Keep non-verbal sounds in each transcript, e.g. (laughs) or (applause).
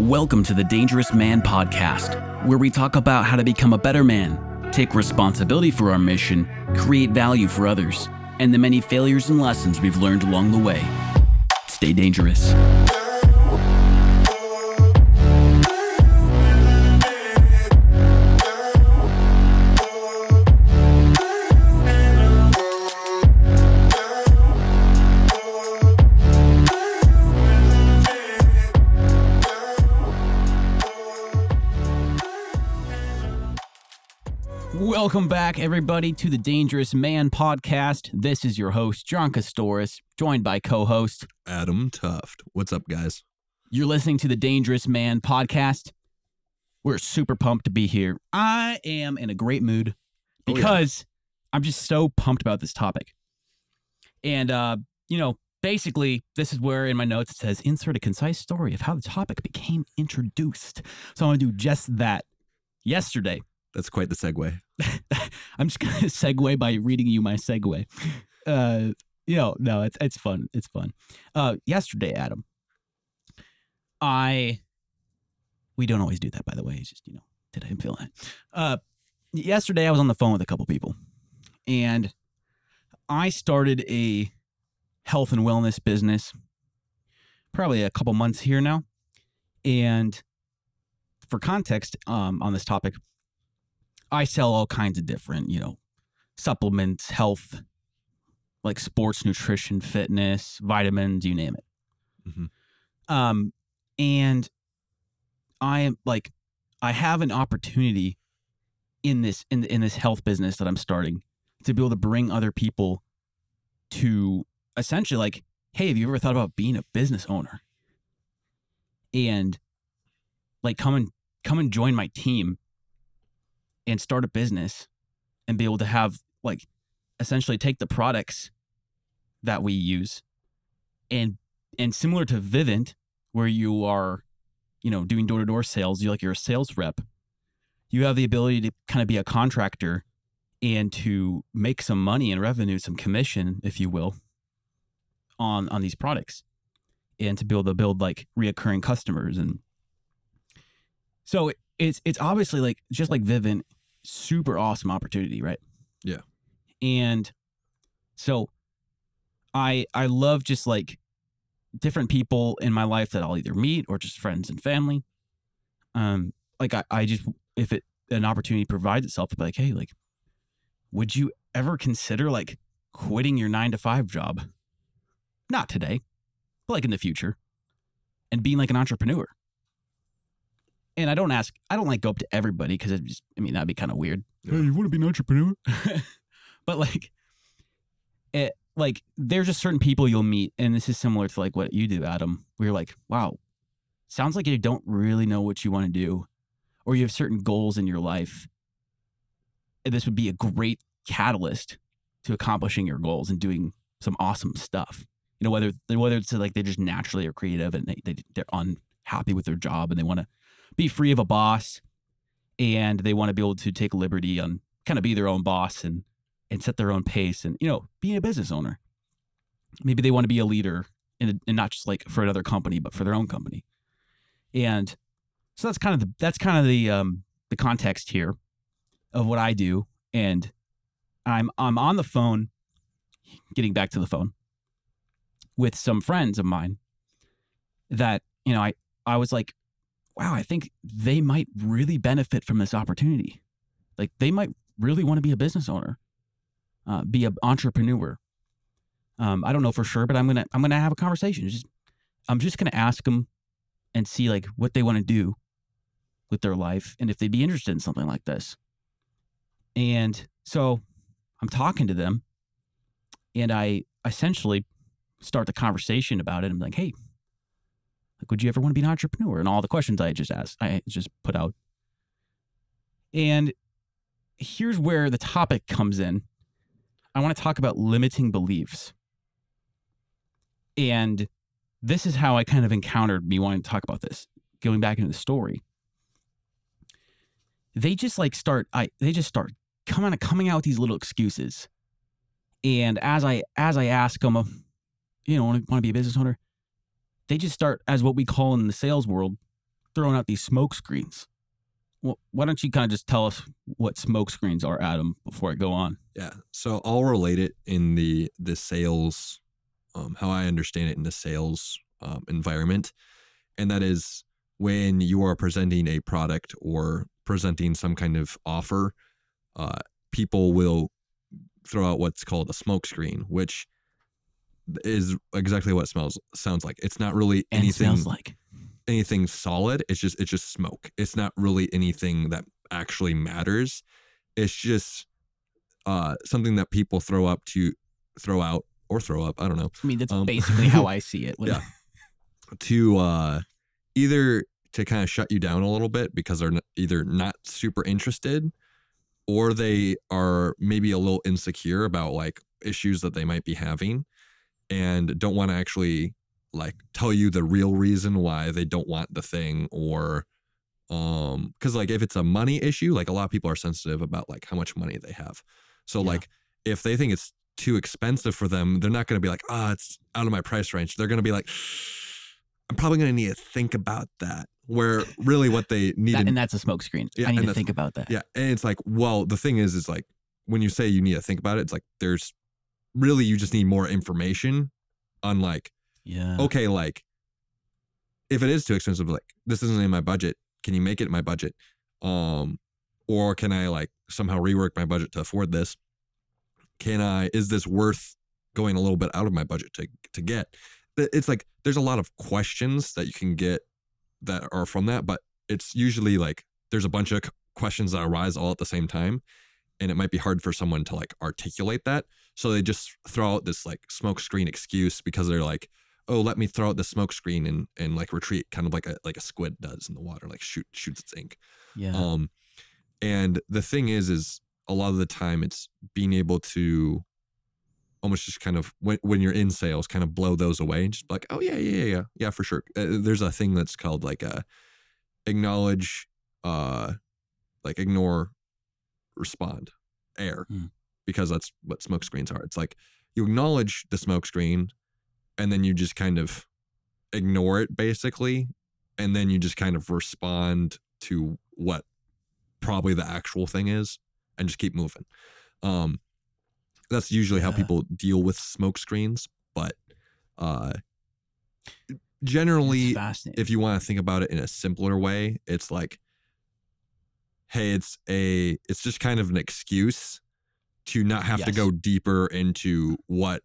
Welcome to the Dangerous Man Podcast, where we talk about how to become a better man, take responsibility for our mission, create value for others, and the many failures and lessons we've learned along the way. Stay dangerous. Welcome back, everybody, to the Dangerous Man podcast. This is your host, John Kostohris, joined by co host. Adam Thooft. What's up, guys? You're listening to the Dangerous Man podcast. We're super pumped to be here. I am in a great mood Oh, yeah. because I'm just so pumped about this topic. And, uh, you know, basically, this is where in my notes it says insert a concise story of how the topic became introduced. So I'm going to do just that. Yesterday, That's quite the segue. (laughs) I'm just gonna (laughs) segue by reading you my segue. (laughs) Uh, you know, no, it's it's fun. It's fun. Uh, yesterday, Adam, I we don't always do that, by the way. It's just you know, did I feel that? Uh, yesterday I was on the phone with a couple people, and I started a health and wellness business. Probably a couple months here now, and for context, um, on this topic, I sell all kinds of different, you know, supplements, health, like sports nutrition, fitness, vitamins, you name it. Mhm. Um, and I am like, I have an opportunity in this in in this health business that I'm starting to be able to bring other people to essentially like, hey, have you ever thought about being a business owner? And like come and come and join my team and start a business and be able to have like essentially take the products that we use and and similar to Vivint where you are you know doing door-to-door sales you like you're a sales rep you have the ability to kind of be a contractor and to make some money and revenue some commission if you will on on these products and to be able to build like reoccurring customers and so it's it's obviously like just like Vivint super awesome opportunity, right? Yeah. And so I I love just like different people in my life that I'll either meet or just friends and family. Um like I, I just if it an opportunity provides itself to be like, hey, like, would you ever consider like quitting your nine to five job? Not today, but like in the future. And being like an entrepreneur. And I don't ask, I don't like go up to everybody because it just, I mean, that'd be kind of weird. Yeah. you want to be an entrepreneur? (laughs) but like, it, like, there's just certain people you'll meet, and this is similar to like what you do, Adam, where you're like, wow, sounds like you don't really know what you want to do, or you have certain goals in your life. And this would be a great catalyst to accomplishing your goals and doing some awesome stuff. You know, whether whether it's like they just naturally are creative and they, they they're unhappy with their job and they want to be free of a boss and they want to be able to take liberty on kind of be their own boss and and set their own pace and you know being a business owner. Maybe they want to be a leader and, and not just like for another company but for their own company. And so that's kind of the that's kind of the um the context here of what I do. And I'm I'm on the phone getting back to the phone with some friends of mine that you know I I was like wow, I think they might really benefit from this opportunity. Like they might really want to be a business owner, uh, be an entrepreneur. Um, I don't know for sure, but I'm gonna I'm gonna have a conversation. Just I'm just gonna ask them and see like what they want to do with their life and if they'd be interested in something like this. And so I'm talking to them, and I essentially start the conversation about it. I'm like, hey, like, would you ever want to be an entrepreneur? And all the questions I just asked, I just put out. And here's where the topic comes in. I want to talk about limiting beliefs. And this is how I kind of encountered me wanting to talk about this. Going back into the story, they just like start. I they just start coming coming out with these little excuses. And as I as I ask them, you know, want to be a business owner, they just start as what we call in the sales world throwing out these smoke screens. Well, why don't you kind of just tell us what smoke screens are, Adam, before I go on? Yeah. So I'll relate it in the the sales, um, how I understand it in the sales um, environment, and that is when you are presenting a product or presenting some kind of offer, uh, people will throw out what's called a smoke screen, which is exactly what smells sounds like. It's not really And anything smells like. anything solid. It's just it's just smoke. It's not really anything that actually matters. It's just uh something that people throw up to throw out or throw up. I don't know I mean, that's Um, basically how (laughs) I see it. Yeah. (laughs) to uh either to kind of shut you down a little bit because they're either not super interested or they are maybe a little insecure about like issues that they might be having and don't want to actually like tell you the real reason why they don't want the thing or um cuz like if it's a money issue like a lot of people are sensitive about like how much money they have so Yeah. like if they think it's too expensive for them they're not going to be like ah it's out of my price range they're going to be like i'm probably going to need to think about that where really what they (laughs) need That- to and that's a smokescreen. Yeah, I need to think about that. yeah, and it's like, well, the thing is, is like when you say you need to think about it, it's like there's really you just need more information on like, Yeah. okay, like if it is too expensive, like this isn't in my budget, can you make it in my budget? Um, or can I like somehow rework my budget to afford this? Can I? Is this worth going a little bit out of my budget to to get? It's like there's a lot of questions that you can get that are from that, but it's usually like there's a bunch of questions that arise all at the same time, and it might be hard for someone to like articulate that. So they just throw out this like smoke screen excuse because they're like, oh, let me throw out the smoke screen and and like retreat, kind of like a like a squid does in the water, like shoot shoots its ink. Yeah. Um, and the thing is, is a lot of the time it's being able to almost just kind of when, when you're in sales, kind of blow those away and just be like, oh yeah, yeah, yeah, yeah, yeah, for sure. Uh, there's a thing that's called like a acknowledge, uh, like ignore, respond, air, Hmm. because that's what smoke screens are. It's like you acknowledge the smoke screen, and then you just kind of ignore it basically, and then you just kind of respond to what probably the actual thing is and just keep moving. Um, that's usually how Yeah. people deal with smoke screens, but uh, generally, if you want to think about it in a simpler way, it's like, hey, it's a, it's just kind of an excuse to not have to go deeper into what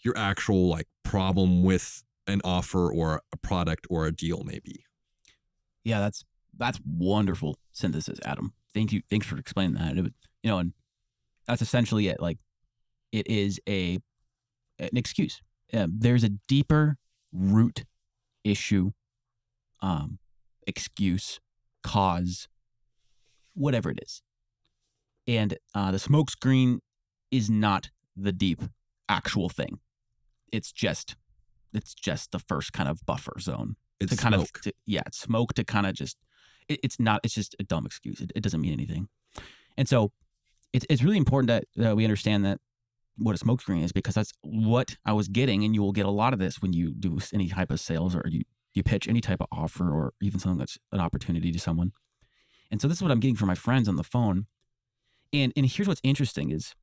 your actual like problem with an offer or a product or a deal may be. yeah, that's that's wonderful synthesis, Adam. Thank you. Thanks for explaining that. It, you know, and that's essentially it. Like, it is a an excuse. Um, there's a deeper root issue, um, excuse, cause, whatever it is, and uh, the smoke screen is not the deep actual thing. It's just, it's just the first kind of buffer zone It's to kind smoke. of to, yeah it's smoke to kind of just it, it's not it's just a dumb excuse it, it doesn't mean anything and so it's, it's really important that, that we understand that what a smoke screen is because that's what i was getting and you will get a lot of this when you do any type of sales or you you pitch any type of offer or even something that's an opportunity to someone and so this is what i'm getting from my friends on the phone and and here's what's interesting is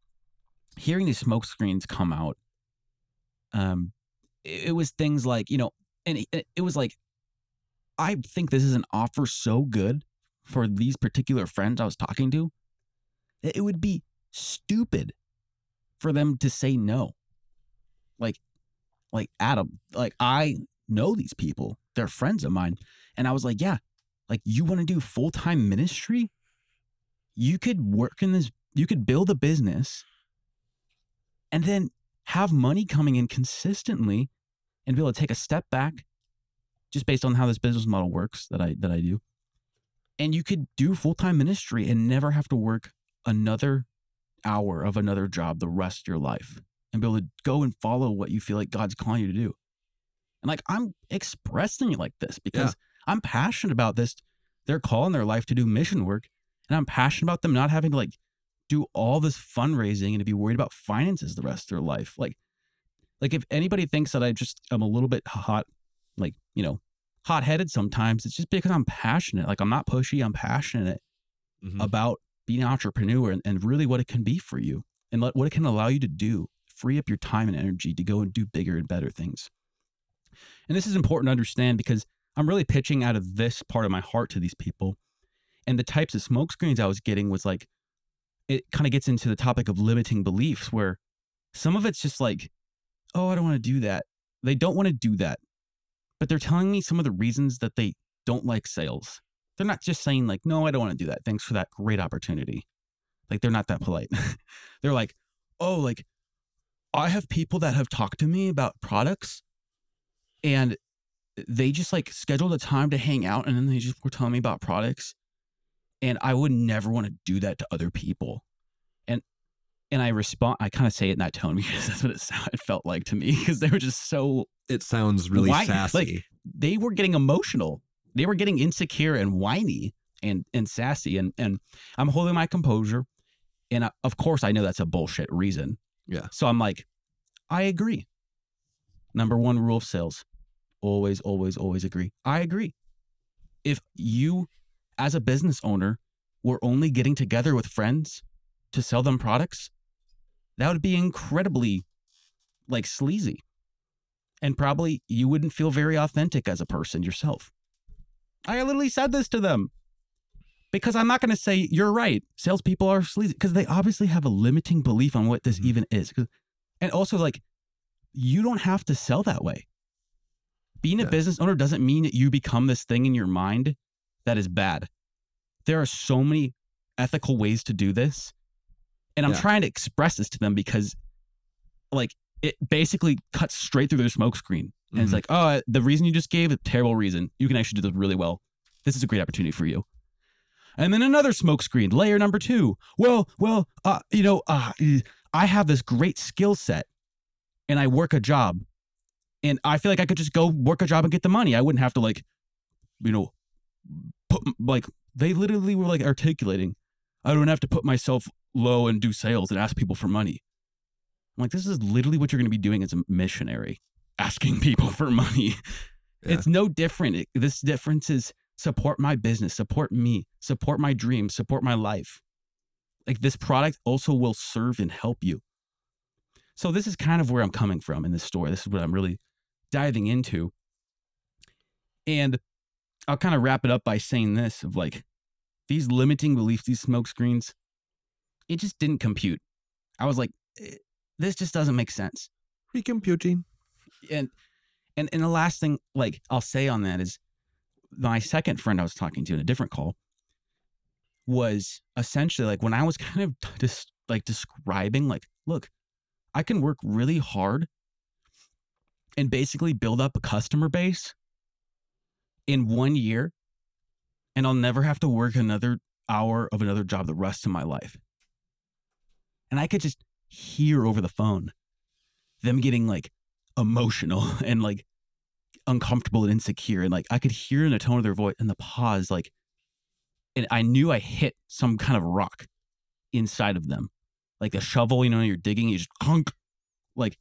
hearing these smoke screens come out um it, it was things like you know and it, it was like I think this is an offer so good for these particular friends I was talking to that it would be stupid for them to say no. Like, like Adam, like I know these people, they're friends of mine. And I was like, yeah, like you want to do full time ministry? You could work in this, you could build a business and then have money coming in consistently and be able to take a step back just based on how this business model works that I that I do. And you could do full-time ministry and never have to work another hour of another job the rest of your life and be able to go and follow what you feel like God's calling you to do. And like I'm expressing it like this because I'm passionate about this. Their call in their life to do mission work. And I'm passionate about them not having to like do all this fundraising and to be worried about finances the rest of their life. Like like if anybody thinks that I just I'm a little bit hot, like, you know, hot headed sometimes, it's just because I'm passionate. Like I'm not pushy, I'm passionate Mhm. about being an entrepreneur and, and really what it can be for you and let, what it can allow you to do. Free up your time and energy to go and do bigger and better things. And this is important to understand because I'm really pitching out of this part of my heart to these people. And the types of smoke screens I was getting was like, it kind of gets into the topic of limiting beliefs where some of it's just like, oh, I don't want to do that. They don't want to do that. But they're telling me some of the reasons that they don't like sales. They're not just saying, like, no, I don't want to do that. Thanks for that great opportunity. Like, they're not that polite. (laughs) they're like, oh, like, I have people that have talked to me about products and they just like scheduled a time to hang out and then they just were telling me about products and i would never want to do that to other people and and i respond i kind of say it in that tone (laughs) because that's what it, sound, it felt like to me because they were just so It sounds really Why- sassy. like- they were getting emotional they were getting insecure and whiny and and sassy and and i'm holding my composure and I, of course i know that's a bullshit reason Yeah. so i'm like i agree number one rule of sales always always always agree i agree if you as a business owner were only getting together with friends to sell them products that would be incredibly like sleazy and probably you wouldn't feel very authentic as a person yourself. I literally said this to them because I'm not going to say you're right. Salespeople are sleazy because they obviously have a limiting belief on what this Mhm. even is. And also, like, you don't have to sell that way. Being a business owner doesn't mean that you become this thing in your mind that is bad. There are so many ethical ways to do this. And I'm Yeah. trying to express this to them because, like, it basically cuts straight through their smoke screen. And it's Mhm. like, oh, the reason you just gave a terrible reason. You can actually do this really well. This is a great opportunity for you. And then another smoke screen, layer number two. Well, well, uh, you know, uh, I have this great skill set, and I work a job, and I feel like I could just go work a job and get the money. I wouldn't have to like, you know, put like they literally were like articulating. I don't have to put myself low and do sales and ask people for money. I'm like, this is literally what you're going to be doing as a missionary, asking (laughs) people for money. Yeah. It's no different. It- this difference is support my business, support me, support my dreams, support my life. Like this product also will serve and help you. So this is kind of where I'm coming from in this story. This is what I'm really diving into. And I'll kind of wrap it up by saying this of like these limiting beliefs, these smoke screens, it just didn't compute. I was like, eh, this just doesn't make sense Recomputing. and and and the last thing like I'll say on that is my second friend I was talking to in a different call was essentially like when I was kind of (laughs) just like describing like look I can work really hard and basically build up a customer base in one year and I'll never have to work another hour of another job the rest of my life. And I could just hear over the phone them getting like emotional (laughs) and like uncomfortable and insecure and like I could hear in the tone of their voice and the pause like and I knew I hit some kind of rock inside of them. Like a shovel you know you're digging you just clunk like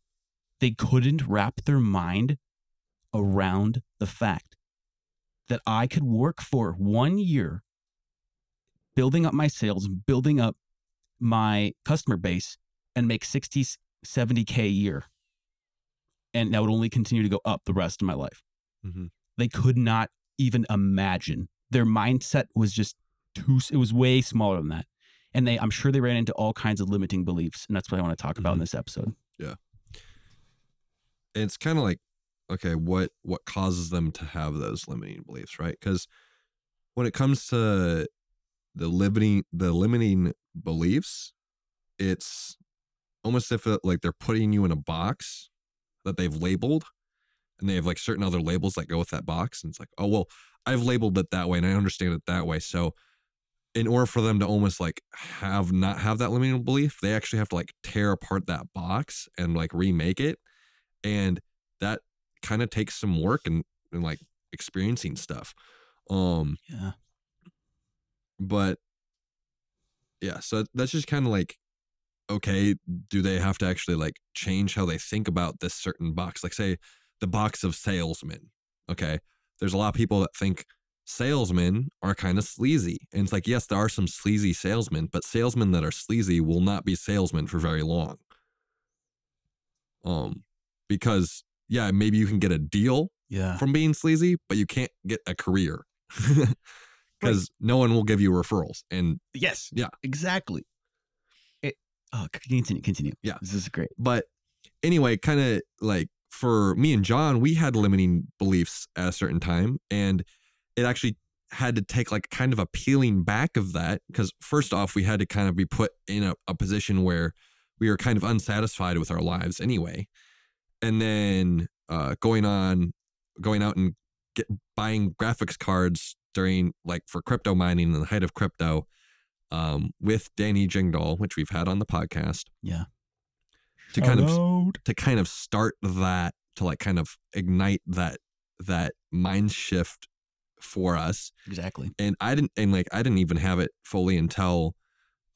they couldn't wrap their mind around the fact that I could work for one year building up my sales building up my customer base and make 60 70k a year and that would only continue to go up the rest of my life. Mhm. They could not even imagine. Their mindset was just too it was way smaller than that. And they I'm sure they ran into all kinds of limiting beliefs and that's what I want to talk about in this episode. And it's kind of like, okay, what what causes them to have those limiting beliefs, right? Because when it comes to the limiting the limiting beliefs, it's almost if it, like they're putting you in a box that they've labeled, and they have like certain other labels that go with that box, and it's like, oh well, I've labeled it that way, and I understand it that way, so. In order for them to almost like have not have that limiting belief, they actually have to like tear apart that box and like remake it and that kind of takes some work and, and like experiencing stuff um Yeah. but yeah so that's just kind of like okay do they have to actually like change how they think about this certain box like say the box of salesmen okay there's a lot of people that think salesmen are kind of sleazy. And it's like, yes, there are some sleazy salesmen, but salesmen that are sleazy will not be salesmen for very long. Um, because yeah, maybe you can get a deal Yeah. from being sleazy, but you can't get a career (laughs) because no one will give you referrals. And Yes. Yeah. Exactly. It. Oh, continue. Continue. Yeah. This is great. but anyway, kind of like for me and John, we had limiting beliefs at a certain time, and it actually had to take like kind of a peeling back of that because first off, we had to kind of be put in a, a position where we were kind of unsatisfied with our lives anyway, and then uh, going on, going out and get buying graphics cards during like for crypto mining and the height of crypto. Um, with Danny Jingdahl, which we've had on the podcast, Yeah. to kind of of. to kind of start that to like kind of ignite that that mind shift for us Exactly. and i didn't and like i didn't even have it fully until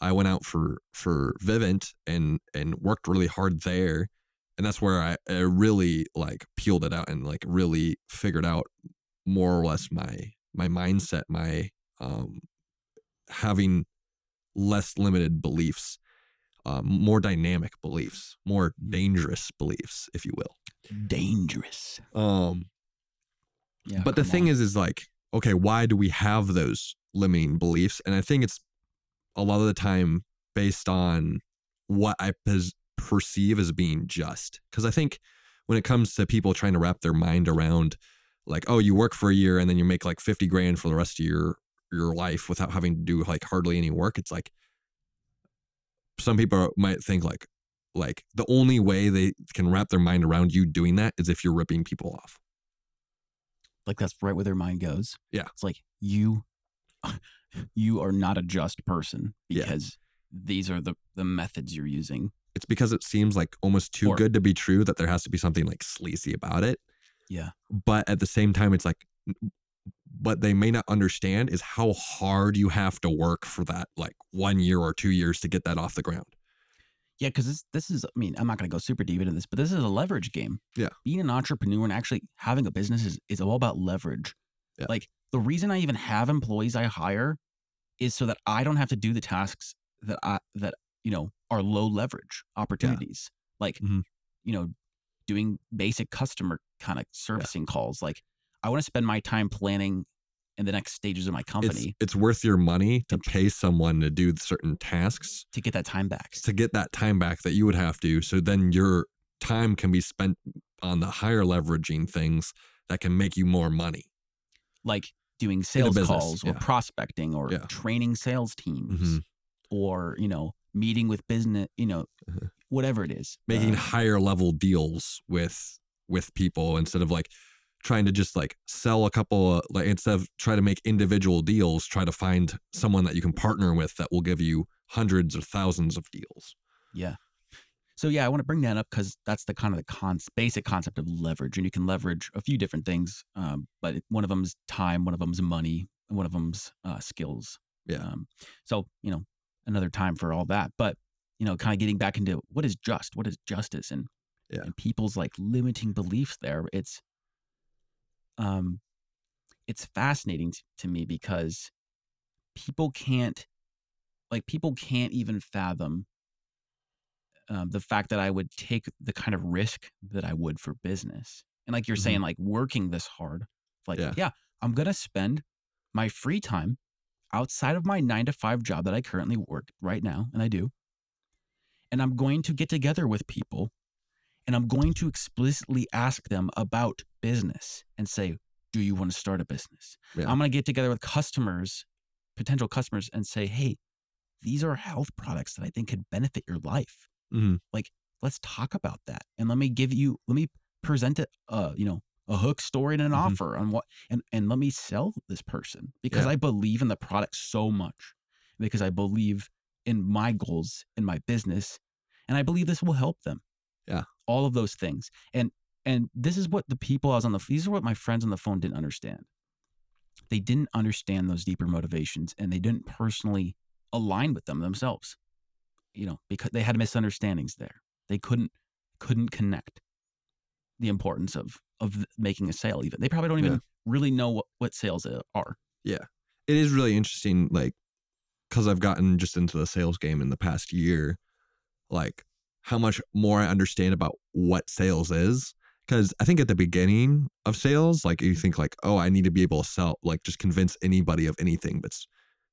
i went out for for vivint and and worked really hard there and that's where i, I really like peeled it out and like really figured out more or less my my mindset my um having less limited beliefs um, more dynamic beliefs more dangerous beliefs if you will Dangerous. um Yeah. but the thing is is like okay why do we have those limiting beliefs and i think it's a lot of the time based on what i pos- perceive as being just because i think when it comes to people trying to wrap their mind around like oh you work for a year and then you make like 50 grand for the rest of your your life without having to do like hardly any work it's like some people might think like like the only way they can wrap their mind around you doing that is if you're ripping people off like that's right where their mind goes. Yeah. It's like you, (laughs) you are not a just person Yeah. because these are the the methods you're using. It's because it seems like almost too Or- good to be true that there has to be something like sleazy about it. Yeah. But at the same time, it's like, what they may not understand is how hard you have to work for that, like one year or two years to get that off the ground. Yeah, because this this is. I mean, I'm not going to go super deep into this, but this is a leverage game. Yeah. Being an entrepreneur and actually having a business is is all about leverage. Yeah. Like the reason I even have employees I hire is so that I don't have to do the tasks that I that you know are low leverage opportunities. Like Mhm. you know, doing basic customer kind of servicing calls. Like I want to spend my time planning in the next stages of my company it's worth your money to pay someone to do certain tasks to get that time back. to get that time back that you would have to. So then your time can be spent on the higher leveraging things that can make you more money. like doing sales business, calls or yeah. prospecting or Yeah. training sales teams Mhm. or you know meeting with business you know Mhm. whatever it is making Uh, higher level deals with with people instead of like trying to just like sell a couple of, like instead of try to make individual deals try to find someone that you can partner with that will give you hundreds or thousands of deals yeah so yeah i want to bring that up because that's the kind of the con- basic concept of leverage and you can leverage a few different things um, but one of them's time one of them's money and one of them's uh, skills Yeah. um, so you know another time for all that but you know kind of getting back into what is just what is justice and Yeah. and people's like limiting beliefs there it's um it's fascinating t- to me because people can't like people can't even fathom um, the fact that I would take the kind of risk that I would for business. And like you're Mhm. saying, like working this hard, like, Yeah. yeah. I'm going to spend my free time outside of my nine to five job that I currently work right now, and I do. And I'm going to get together with people and I'm going to explicitly ask them about business and say, do you want to start a business? Yeah. I'm going to get together with customers, potential customers, and say, hey, these are health products that I think could benefit your life Mhm. let's talk about that and let me give you let me present it uh you know a hook story and an Mhm. offer on what and and let me sell this person because Yeah. i believe in the product so much because i believe in my goals in my business and i believe this will help them Yeah. all of those things and and this is what the people i was on the these are what my friends on the phone didn't understand they didn't understand those deeper motivations and they didn't personally align with them themselves you know because they had misunderstandings there they couldn't couldn't connect the importance of of making a sale even they probably don't even Yeah. really know what, what sales are. Yeah. It is really interesting like because i've gotten just into the sales game in the past year like how much more i understand about what sales is because i think at the beginning of sales like you think like oh i need to be able to sell like just convince anybody of anything but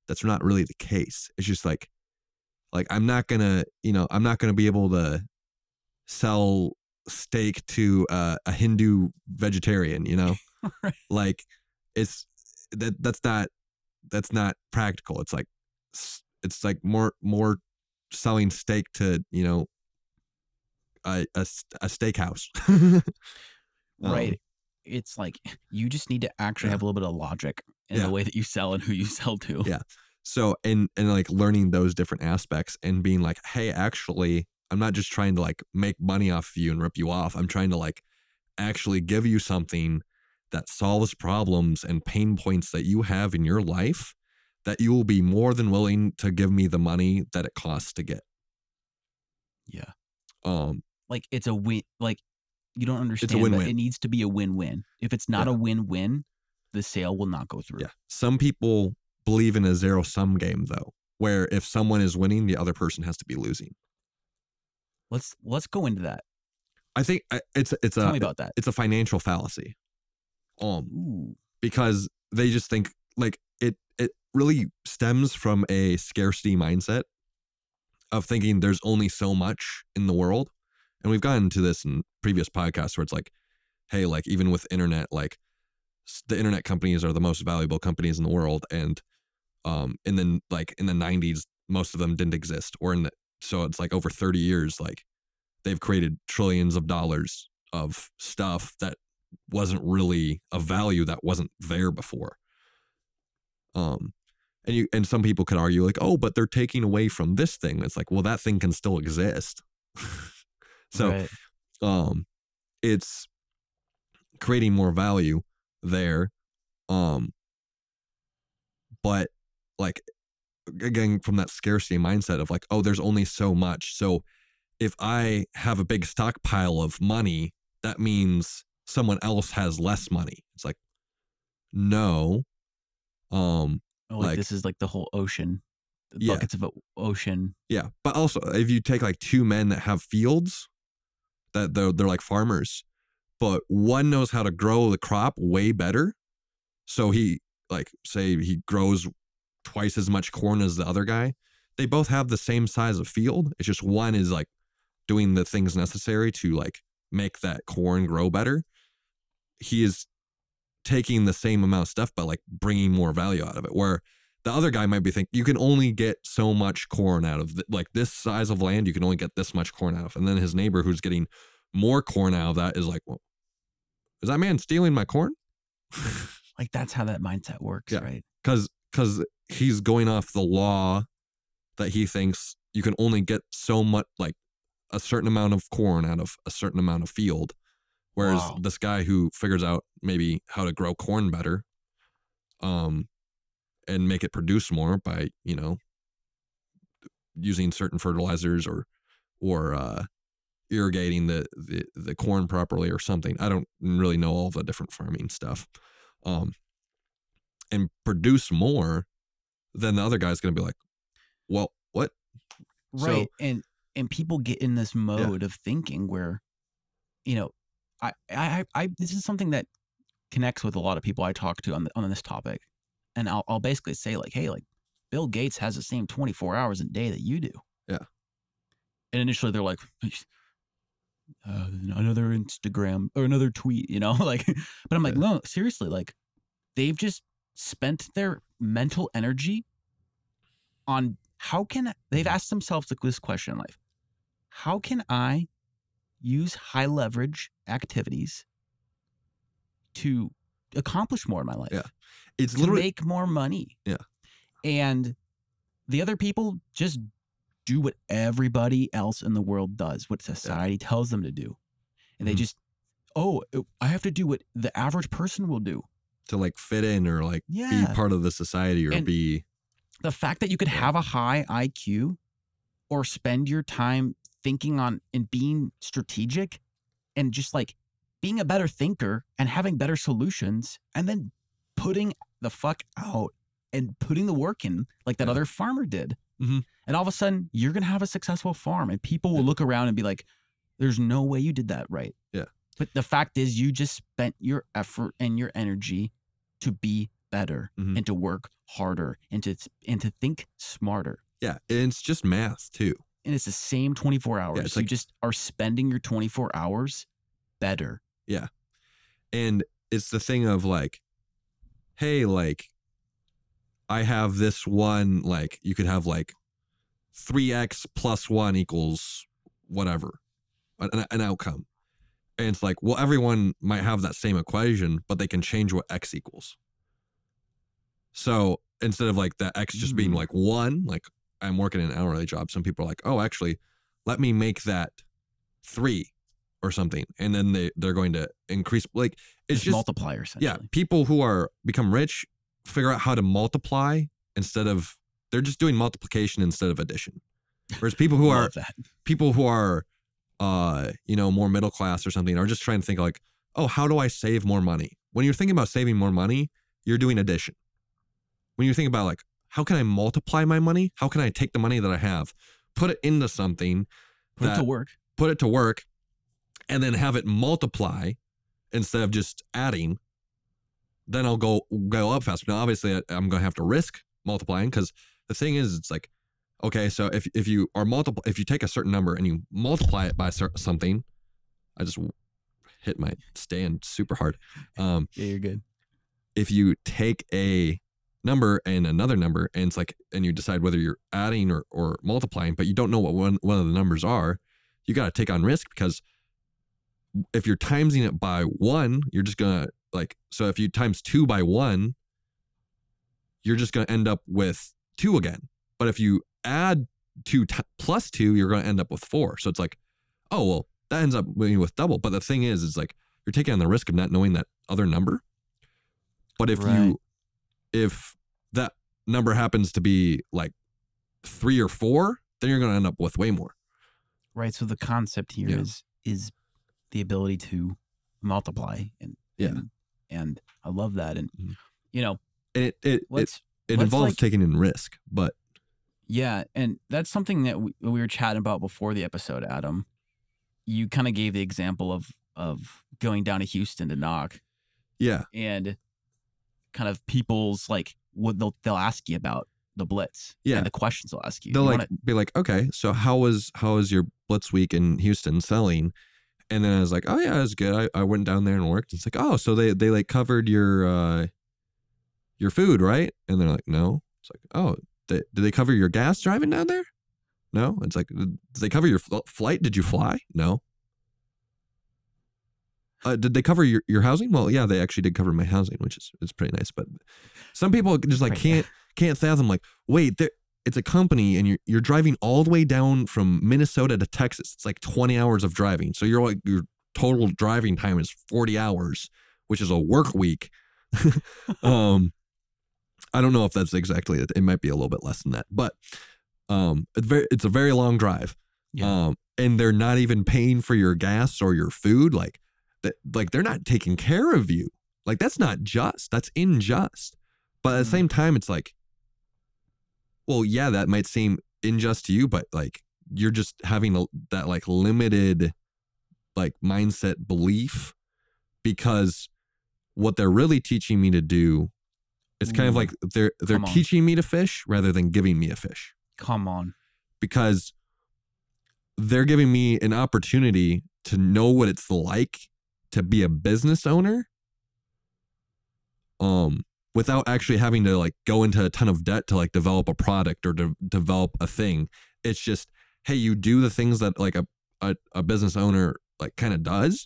that's not really the case it's just like like i'm not gonna you know i'm not gonna be able to sell steak to uh, a hindu vegetarian you know (laughs) Right. like it's that that's not that's not practical it's like it's like more more selling steak to you know a a, a steakhouse (laughs) Um, right. It's like you just need to actually Yeah. have a little bit of logic in Yeah. the way that you sell and who you sell to. Yeah. so and and like learning those different aspects and being like hey actually i'm not just trying to like make money off of you and rip you off i'm trying to like actually give you something that solves problems and pain points that you have in your life that you will be more than willing to give me the money that it costs to get Yeah. um Like it's a win. Like you don't understand that win-win. it needs to be a win-win. If it's not Yeah. a win-win, the sale will not go through. yeah some people believe in a zero sum game though where if someone is winning the other person has to be losing Let's let's go into that. i think it's it's Tell a me about that. it's a financial fallacy um Ooh. because they just think like it it really stems from a scarcity mindset of thinking there's only so much in the world and we've gotten to this in previous podcasts where it's like hey like even with internet like the internet companies are the most valuable companies in the world and um and then like in the 90s most of them didn't exist or in the so it's like over 30 years like they've created trillions of dollars of stuff that wasn't really a value that wasn't there before. Um, and you and some people could argue like, oh, but they're taking away from this thing. It's like, well, that thing can still exist. (laughs) so, Right. um, it's creating more value there. Um, but like again, from that scarcity mindset of like, oh, there's only so much. So if I have a big stockpile of money, that means someone else has less money. It's like, no. Um, Oh, like, like- this is like the whole ocean, the Yeah. buckets of ocean. yeah. But also, if you take like two men that have fields, that they're, they're like farmers, but one knows how to grow the crop way better. So he, like, say he grows twice as much corn as the other guy. They both have the same size of field. It's just one is like doing the things necessary to like make that corn grow better. He is taking the same amount of stuff, but like bringing more value out of it. Where the other guy might be thinking, you can only get so much corn out of th- like this size of land. You can only get this much corn out of. And then his neighbor who's getting more corn out of that is like, well, is that man stealing my corn? (laughs) Like that's how that mindset works, Yeah. right? because because he's going off the law that he thinks you can only get so much like a certain amount of corn out of a certain amount of field whereas Wow. this guy who figures out maybe how to grow corn better um and make it produce more by you know using certain fertilizers or or uh irrigating the, the the corn properly or something i don't really know all the different farming stuff um and produce more then the other guy's going to be like well what So- Right. and and people get in this mode of thinking where, you know, I, I I this is something that connects with a lot of people I talk to on the, on this topic, and I'll I'll basically say like, hey, like Bill Gates has the same twenty four hours a day that you do. Yeah. And initially they're like, uh, another Instagram or another tweet, you know, (laughs) like, but I'm like, Yeah. no, seriously, like, they've just spent their mental energy on how can they've asked themselves this question in life how can i use high leverage activities to accomplish more in my life Yeah. it's to literally make more money Yeah. and the other people just do what everybody else in the world does what society tells them to do and they Mhm. just oh i have to do what the average person will do to like fit in or like yeah be part of the society or And- be the fact that you could have a high IQ or spend your time thinking on and being strategic and just like being a better thinker and having better solutions and then putting the fuck out and putting the work in like that Yeah. other farmer did. Mhm. And all of a sudden, you're going to have a successful farm and people will look around and be like, there's no way you did that right. Yeah. But the fact is, you just spent your effort and your energy to be better Mhm. and to work harder and to, and to think smarter. Yeah, and it's just math too. And it's the same 24 hours. you like- just are spending your 24 hours better. Yeah. And it's the thing of like, hey, like, I have this one, like, you could have like 3x plus one equals whatever, an, an outcome. And it's like, well, everyone might have that same equation, but they can change what x equals. So instead of like that x just being Mm. like one, like I'm working an hourly job, some people are like, oh, actually, let me make that three or something. And then they, they're going to increase, like, it's It's just, multiplier yeah, people who are become rich figure out how to multiply instead of, they're just doing multiplication instead of addition. Whereas people who (laughs) are, that. people who are uh you know more middle class or something are just trying to think like oh how do i save more money? When you're thinking about saving more money you're doing addition. When you think about like how can i multiply my money? How can i take the money that i have put it into something Put it to work. put it to work and then have it multiply instead of just adding then i'll go go up faster. Now obviously I- i'm going to have to risk multiplying because the thing is it's like okay so if, if you are multiple if you take a certain number and you multiply it by cer- something i just hit my stand super hard um (laughs) Yeah, you're good. if you take a number and another number and it's like and you decide whether you're adding or, or multiplying but you don't know what one, one of the numbers are you got to take on risk because if you're timesing it by one you're just gonna like so if you times two by one you're just gonna end up with two again but if you add two t- plus two you're gonna end up with four so it's like oh well that ends up with double but the thing is it's like you're taking on the risk of not knowing that other number but if Right. you if that number happens to be like three or four then you're gonna end up with way more Right. So the concept here is Yeah. is the ability to multiply and Yeah. and, and I love that. And Mhm. you know, and it it it, let's it let's, involves like- taking in risk but yeah, and that's something that we, we were chatting about before the episode, Adam. You kind of gave the example of of going down to Houston to knock yeah and kind of people's like what they'll they'll ask you about the blitz. Yeah. And the questions they'll ask you. they'll You like wanna- be like, okay, so how was how was your blitz week in Houston selling? And then I was like, oh yeah, it was good. I, I went down there and worked. It's like, oh, so they they like covered your uh your food, right? And they're like, no. It's like, oh, they, did they cover your gas driving down there? No. It's like, did they cover your fl- flight? Did you fly? No. Uh, did they cover your, your housing? Well, yeah, they actually did cover my housing, which is it's pretty nice. But some people just like Right. can't can't fathom like, wait, there, it's a company and you're you're driving all the way down from Minnesota to Texas. It's like 20 hours of driving. So you're like your total driving time is 40 hours, which is a work week. (laughs) um I don't know if that's exactly it. It might be a little bit less than that. But um it's very it's a very long drive. Yeah. Um and they're not even paying for your gas or your food like that like they're not taking care of you. Like that's not just. That's unjust. But at the Mhm. same time it's like well, yeah, that might seem unjust to you, but like you're just having a, that like limited like mindset belief because what they're really teaching me to do it's kind of like they're they're Come on. teaching me to fish rather than giving me a fish come on. because they're giving me an opportunity to know what it's like to be a business owner um without actually having to like go into a ton of debt to like develop a product or to develop a thing it's just hey you do the things that like a a, a business owner like kind of does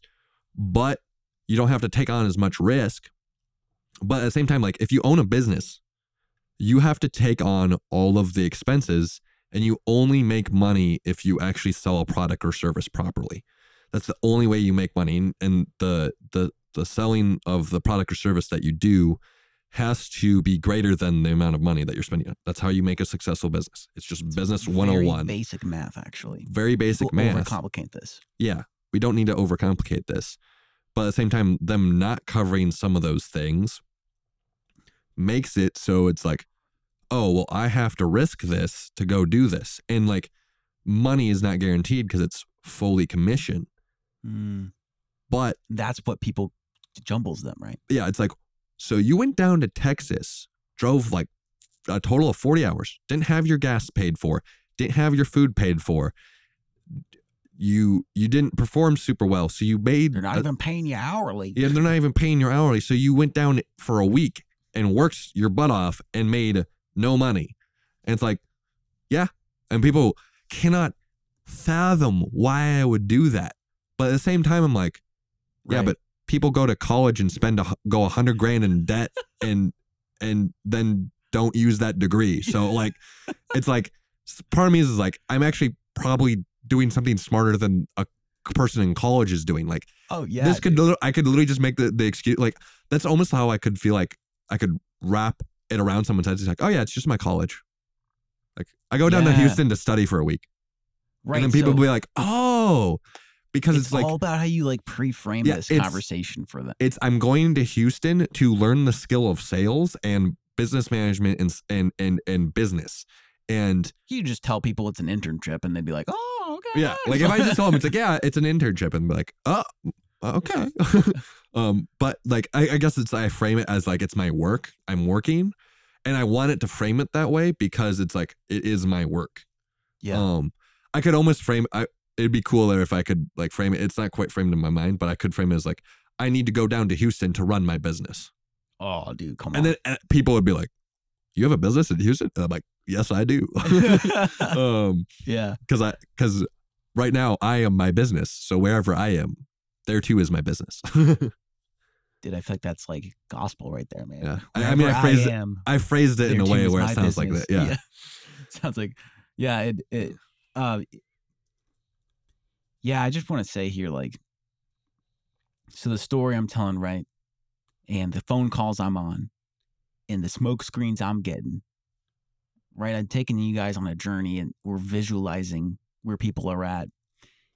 but you don't have to take on as much risk but at the same time like if you own a business you have to take on all of the expenses and you only make money if you actually sell a product or service properly. That's the only way you make money, and, the the the selling of the product or service that you do has to be greater than the amount of money that you're spending. That's how you make a successful business. It's just business Very 101. basic math, actually. Very basic People math. Overcomplicate this. Yeah, we don't need to overcomplicate this. but at the same time, them not covering some of those things makes it so it's like, oh, well, I have to risk this to go do this. And like money is not guaranteed because it's fully commission. Mm, But that's what people jumbles them, right? yeah, it's like, so you went down to Texas, drove like a total of 40 hours, didn't have your gas paid for, didn't have your food paid for. You you didn't perform super well, so you made They're not a- even paying you hourly. yeah, they're not even paying your hourly. So you went down for a week and worked your butt off and made no money. And it's like, yeah. And people cannot fathom why I would do that. But at the same time, I'm like, yeah, Right. but people go to college and spend a, go a hundred grand in debt (laughs) and and then don't use that degree. So like, (laughs) it's like part of me is like I'm actually probably doing something smarter than a person in college is doing. Like oh yeah, this could I could literally just make the the excuse like that's almost how I could feel like I could wrap it around someone's head. It's like, oh yeah, it's just my college. Like I go down to Houston to study for a week, right. and then people so will be like, oh, because it's, it's, like all about how you like pre-frame Yeah, this conversation for them. it's I'm going to Houston to learn the skill of sales and business management and and and and business. And You just tell people it's an internship, and they'd be like, "Oh, okay." yeah, like if I just tell them it's like, yeah, it's an internship, and be like, oh, okay. (laughs) um, but like I, I guess it's I frame it as like it's my work. I'm working, and I want it to frame it that way because it's like it is my work. yeah, Um, I could almost frame. I it'd be cooler if I could like frame it. It's not quite framed in my mind, but I could frame it as like I need to go down to Houston to run my business, oh, dude, come on. and on. then uh, people would be like, "You have a business in Houston?" And I'm like, "Yes, I do." (laughs) (laughs) um, yeah, because I because right now I am my business. So wherever I am, there too is my business. (laughs) dude, I feel like that's like gospel right there, man. Yeah. I- I mean, I phrased it- am, I phrased it in a way where it sounds like business. that. Yeah. (laughs) sounds like yeah. It it uh yeah. I just want to say here, like, so the story I'm telling, right, and the phone calls I'm on, and the smoke screens I'm getting, right. I'm taking you guys on a journey, and we're visualizing where people are at,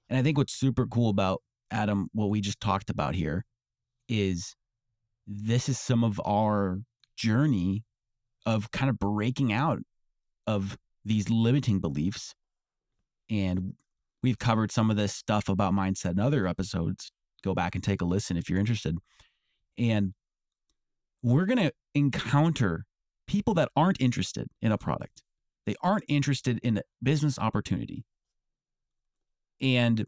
and I think what's super cool about Adam, what we just talked about here, is this is some of our journey of kind of breaking out of these limiting beliefs. And we've covered some of this stuff about mindset in other episodes. Go back and take a listen if you're interested. And we're going to encounter people that aren't interested in a product, they aren't interested in a business opportunity. And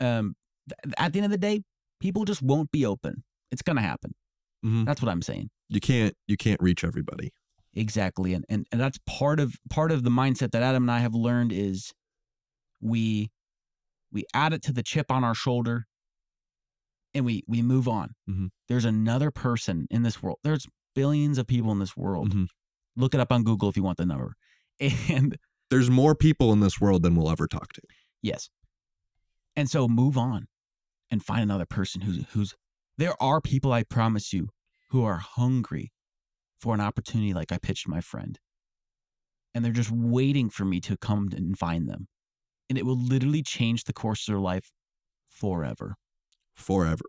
um, th- at the end of the day, people just won't be open. It's going to happen. Mhm. That's what I'm saying. You can't you can't reach everybody. Exactly. And, and and that's part of part of the mindset that Adam and I have learned is we we add it to the chip on our shoulder and we we move on. Mhm. There's another person in this world. There's billions of people in this world. Mhm. Look it up on Google if you want the number. (laughs) And There's more people in this world than we'll ever talk to. yes. And so move on and find another person who's who's there are people I promise you who are hungry for an opportunity like I pitched my friend. And they're just waiting for me to come and find them. And it will literally change the course of their life forever. Forever.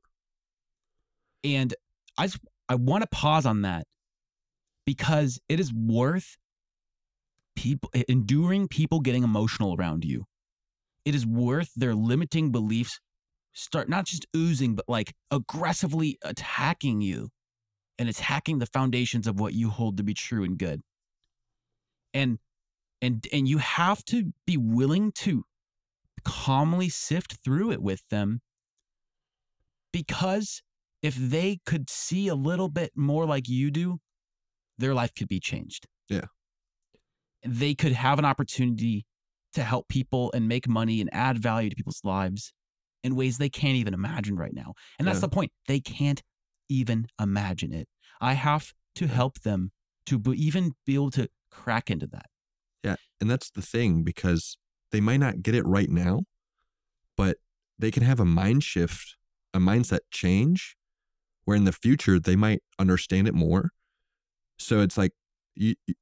And I just, I want to pause on that because it is worth people enduring people getting emotional around you. It is worth their limiting beliefs start not just oozing but like aggressively attacking you and attacking the foundations of what you hold to be true and good. And and and you have to be willing to calmly sift through it with them because if they could see a little bit more like you do, their life could be changed. Yeah. They could have an opportunity to help people and make money and add value to people's lives in ways they can't even imagine right now. And that's Yeah. the point. They can't even imagine it. I have to help them to be, even be able to crack into that. Yeah. And that's the thing because they might not get it right now, but they can have a mind shift, a mindset change where in the future they might understand it more. So it's like you, you-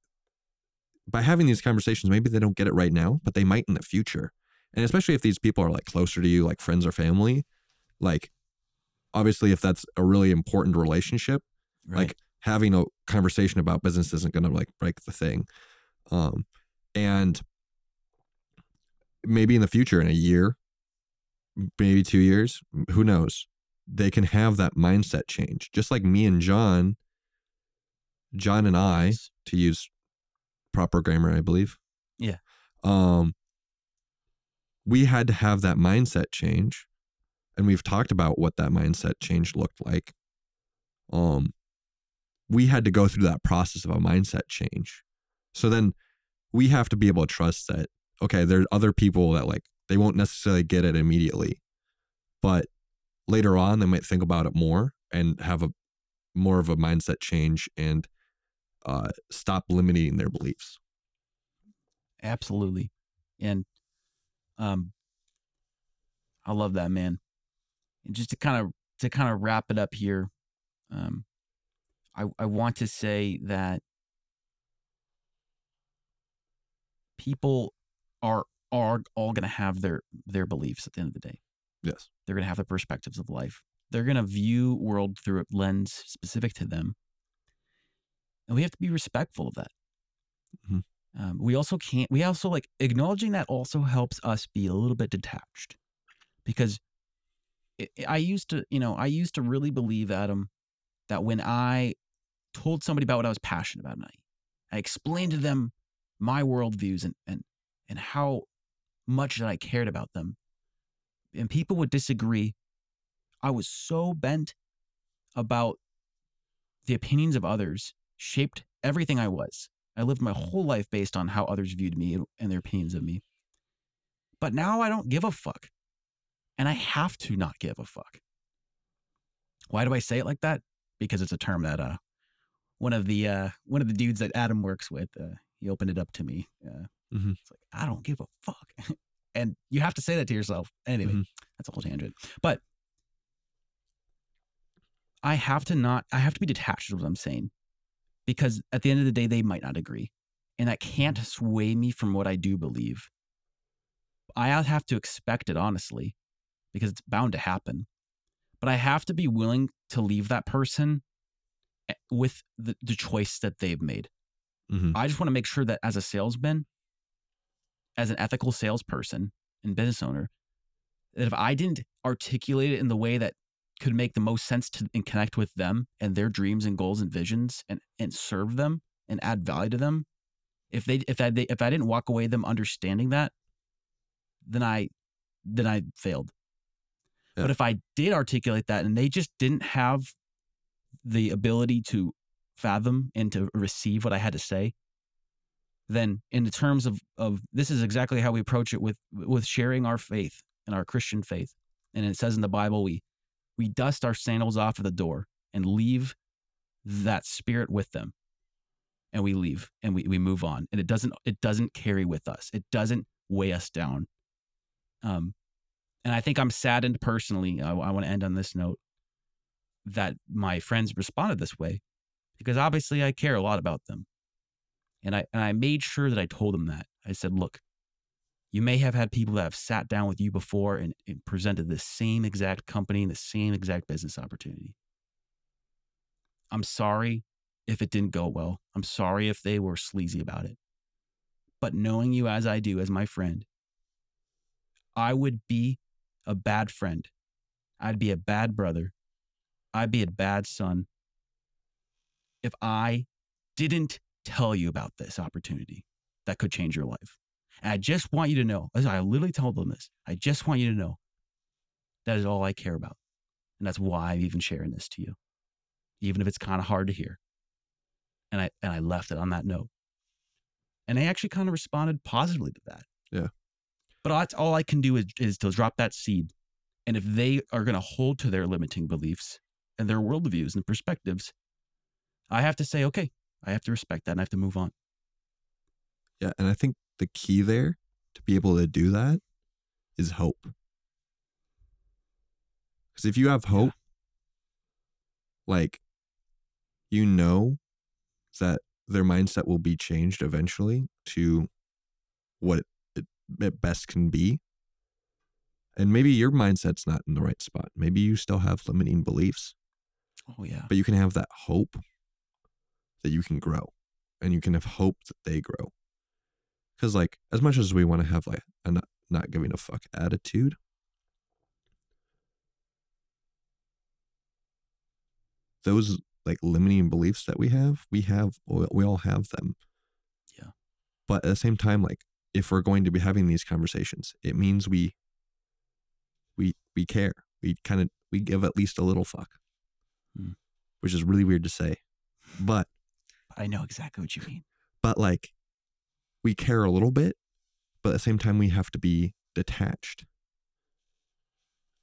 by having these conversations, maybe they don't get it right now, but they might in the future. And especially if these people are like closer to you, like friends or family, like obviously if that's a really important relationship Right. like having a conversation about business isn't going to like break the thing um and maybe in the future in a year maybe 2 years who knows they can have that mindset change just like me and John John and I to use proper grammar I believe. Yeah. um we had to have that mindset change and we've talked about what that mindset change looked like. Um we had to go through that process of a mindset change. So then we have to be able to trust that okay there's other people that like they won't necessarily get it immediately but later on they might think about it more and have a more of a mindset change and uh, stop limiting their beliefs Absolutely. And um I love that man. And just to kind of to kind of wrap it up here, um I I want to say that people are are all going to have their their beliefs at the end of the day. yes They're going to have their perspectives of life. They're going to view world through a lens specific to them. And we have to be respectful of that. Mhm. Um, we also can't, we also like acknowledging that also helps us be a little bit detached because it, I used to, you know, I used to really believe, Adam, that when I told somebody about what I was passionate about and I, I explained to them my worldviews and, and, and how much that I cared about them, and people would disagree, I was so bent about the opinions of others shaped everything I was. I lived my whole life based on how others viewed me and- their opinions of me. But now I don't give a fuck. And I have to not give a fuck. Why do I say it like that? Because it's a term that uh one of the uh one of the dudes that Adam works with, uh, he opened it up to me. Uh, Mhm. It's like I don't give a fuck. (laughs) and you have to say that to yourself. Anyway, Mhm. that's a whole tangent. But I have to not, I have to be detached of what I'm saying because at the end of the day, they might not agree. And that can't sway me from what I do believe. I have to expect it, honestly, because it's bound to happen. But I have to be willing to leave that person eh, with the, the choice that they've made. Mhm. I just want to make sure that as a salesman, as an ethical salesperson and business owner, that if I didn't articulate it in the way that could make the most sense to and connect with them and their dreams and goals and visions and and serve them and add value to them, if they if I they, if I didn't walk away them understanding that, then I then I failed. Yeah. But if I did articulate that and they just didn't have the ability to fathom and to receive what I had to say, then in the terms of of this is exactly how we approach it with with sharing our faith and our Christian faith. And it says in the Bible we we dust our sandals off of the door and leave that spirit with them. And we leave and we, we move on. And it doesn't it doesn't carry with us. It doesn't weigh us down. Um and I think I'm saddened personally. I, I want to end on this note that my friends responded this way because obviously I care a lot about them. And I and I made sure that I told them that. I said, look, you may have had people that have sat down with you before and, and presented the same exact company and the same exact business opportunity. I'm sorry if it didn't go well. I'm sorry if they were sleazy about it. But knowing you as I do, as my friend, I would be a bad friend. I'd be a bad brother. I'd be a bad son if I didn't tell you about this opportunity that could change your life. And I just want you to know, as I literally told them this, I just want you to know that is all I care about. And that's why I'm even sharing this to you, even if it's kind of hard to hear. And I and I left it on that note. And they actually kind of responded positively to that. Yeah. But that's all I can do is, is to drop that seed. And if they are going to hold to their limiting beliefs and their worldviews and perspectives, I have to say, okay, I have to respect that and I have to move on. Yeah, and I think the key there to be able to do that is hope. Because if you have hope, like you know that their mindset will be changed eventually to what it, it best can be. And maybe your mindset's not in the right spot. Maybe you still have limiting beliefs, Oh yeah. but you can have that hope that you can grow and you can have hope that they grow. Because, like, as much as we want to have like a not, not giving a fuck attitude, those like limiting beliefs that we have, we have, we all have them. Yeah. But at the same time, like, if we're going to be having these conversations, it means we, we, we care. We kind of, we give at least a little fuck, Hmm. which is really weird to say, but I know exactly what you mean. but like we care a little bit but at the same time we have to be detached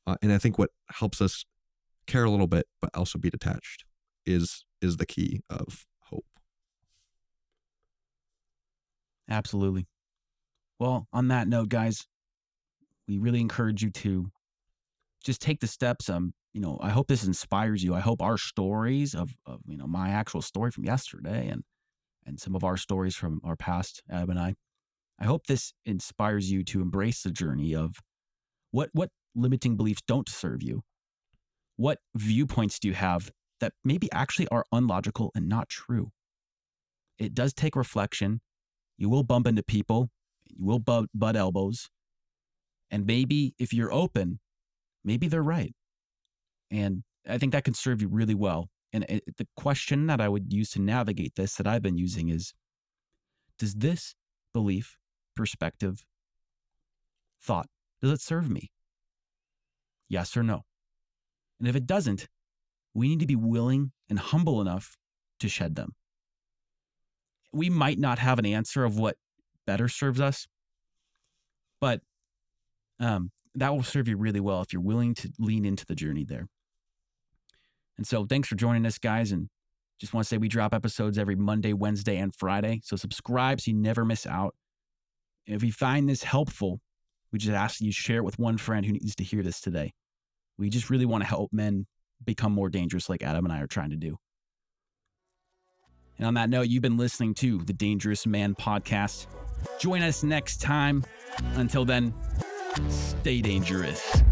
uh, and i think what helps us care a little bit but also be detached is is the key of hope Absolutely. Well, on that note, guys, we really encourage you to just take the steps. Um, you know, I hope this inspires you. I hope our stories of, of you know, my actual story from yesterday and and some of our stories from our past, Ab and I. I hope this inspires you to embrace the journey of what what limiting beliefs don't serve you. What viewpoints do you have that maybe actually are unlogical and not true? It does take reflection. You will bump into people, you will butt, butt elbows. And maybe if you're open, maybe they're right. And I think that can serve you really well. And it, the question that I would use to navigate this that I've been using is Does this belief, perspective, thought, does it serve me? Yes or no? And if it doesn't, we need to be willing and humble enough to shed them. We might not have an answer of what better serves us, but um, that will serve you really well if you're willing to lean into the journey there. And so, thanks for joining us, guys. And just want to say we drop episodes every Monday, Wednesday, and Friday. So, subscribe so you never miss out. And if you find this helpful, we just ask that you share it with one friend who needs to hear this today. We just really want to help men become more dangerous, like Adam and I are trying to do. And on that note, you've been listening to the Dangerous Man podcast. Join us next time. Until then, stay dangerous.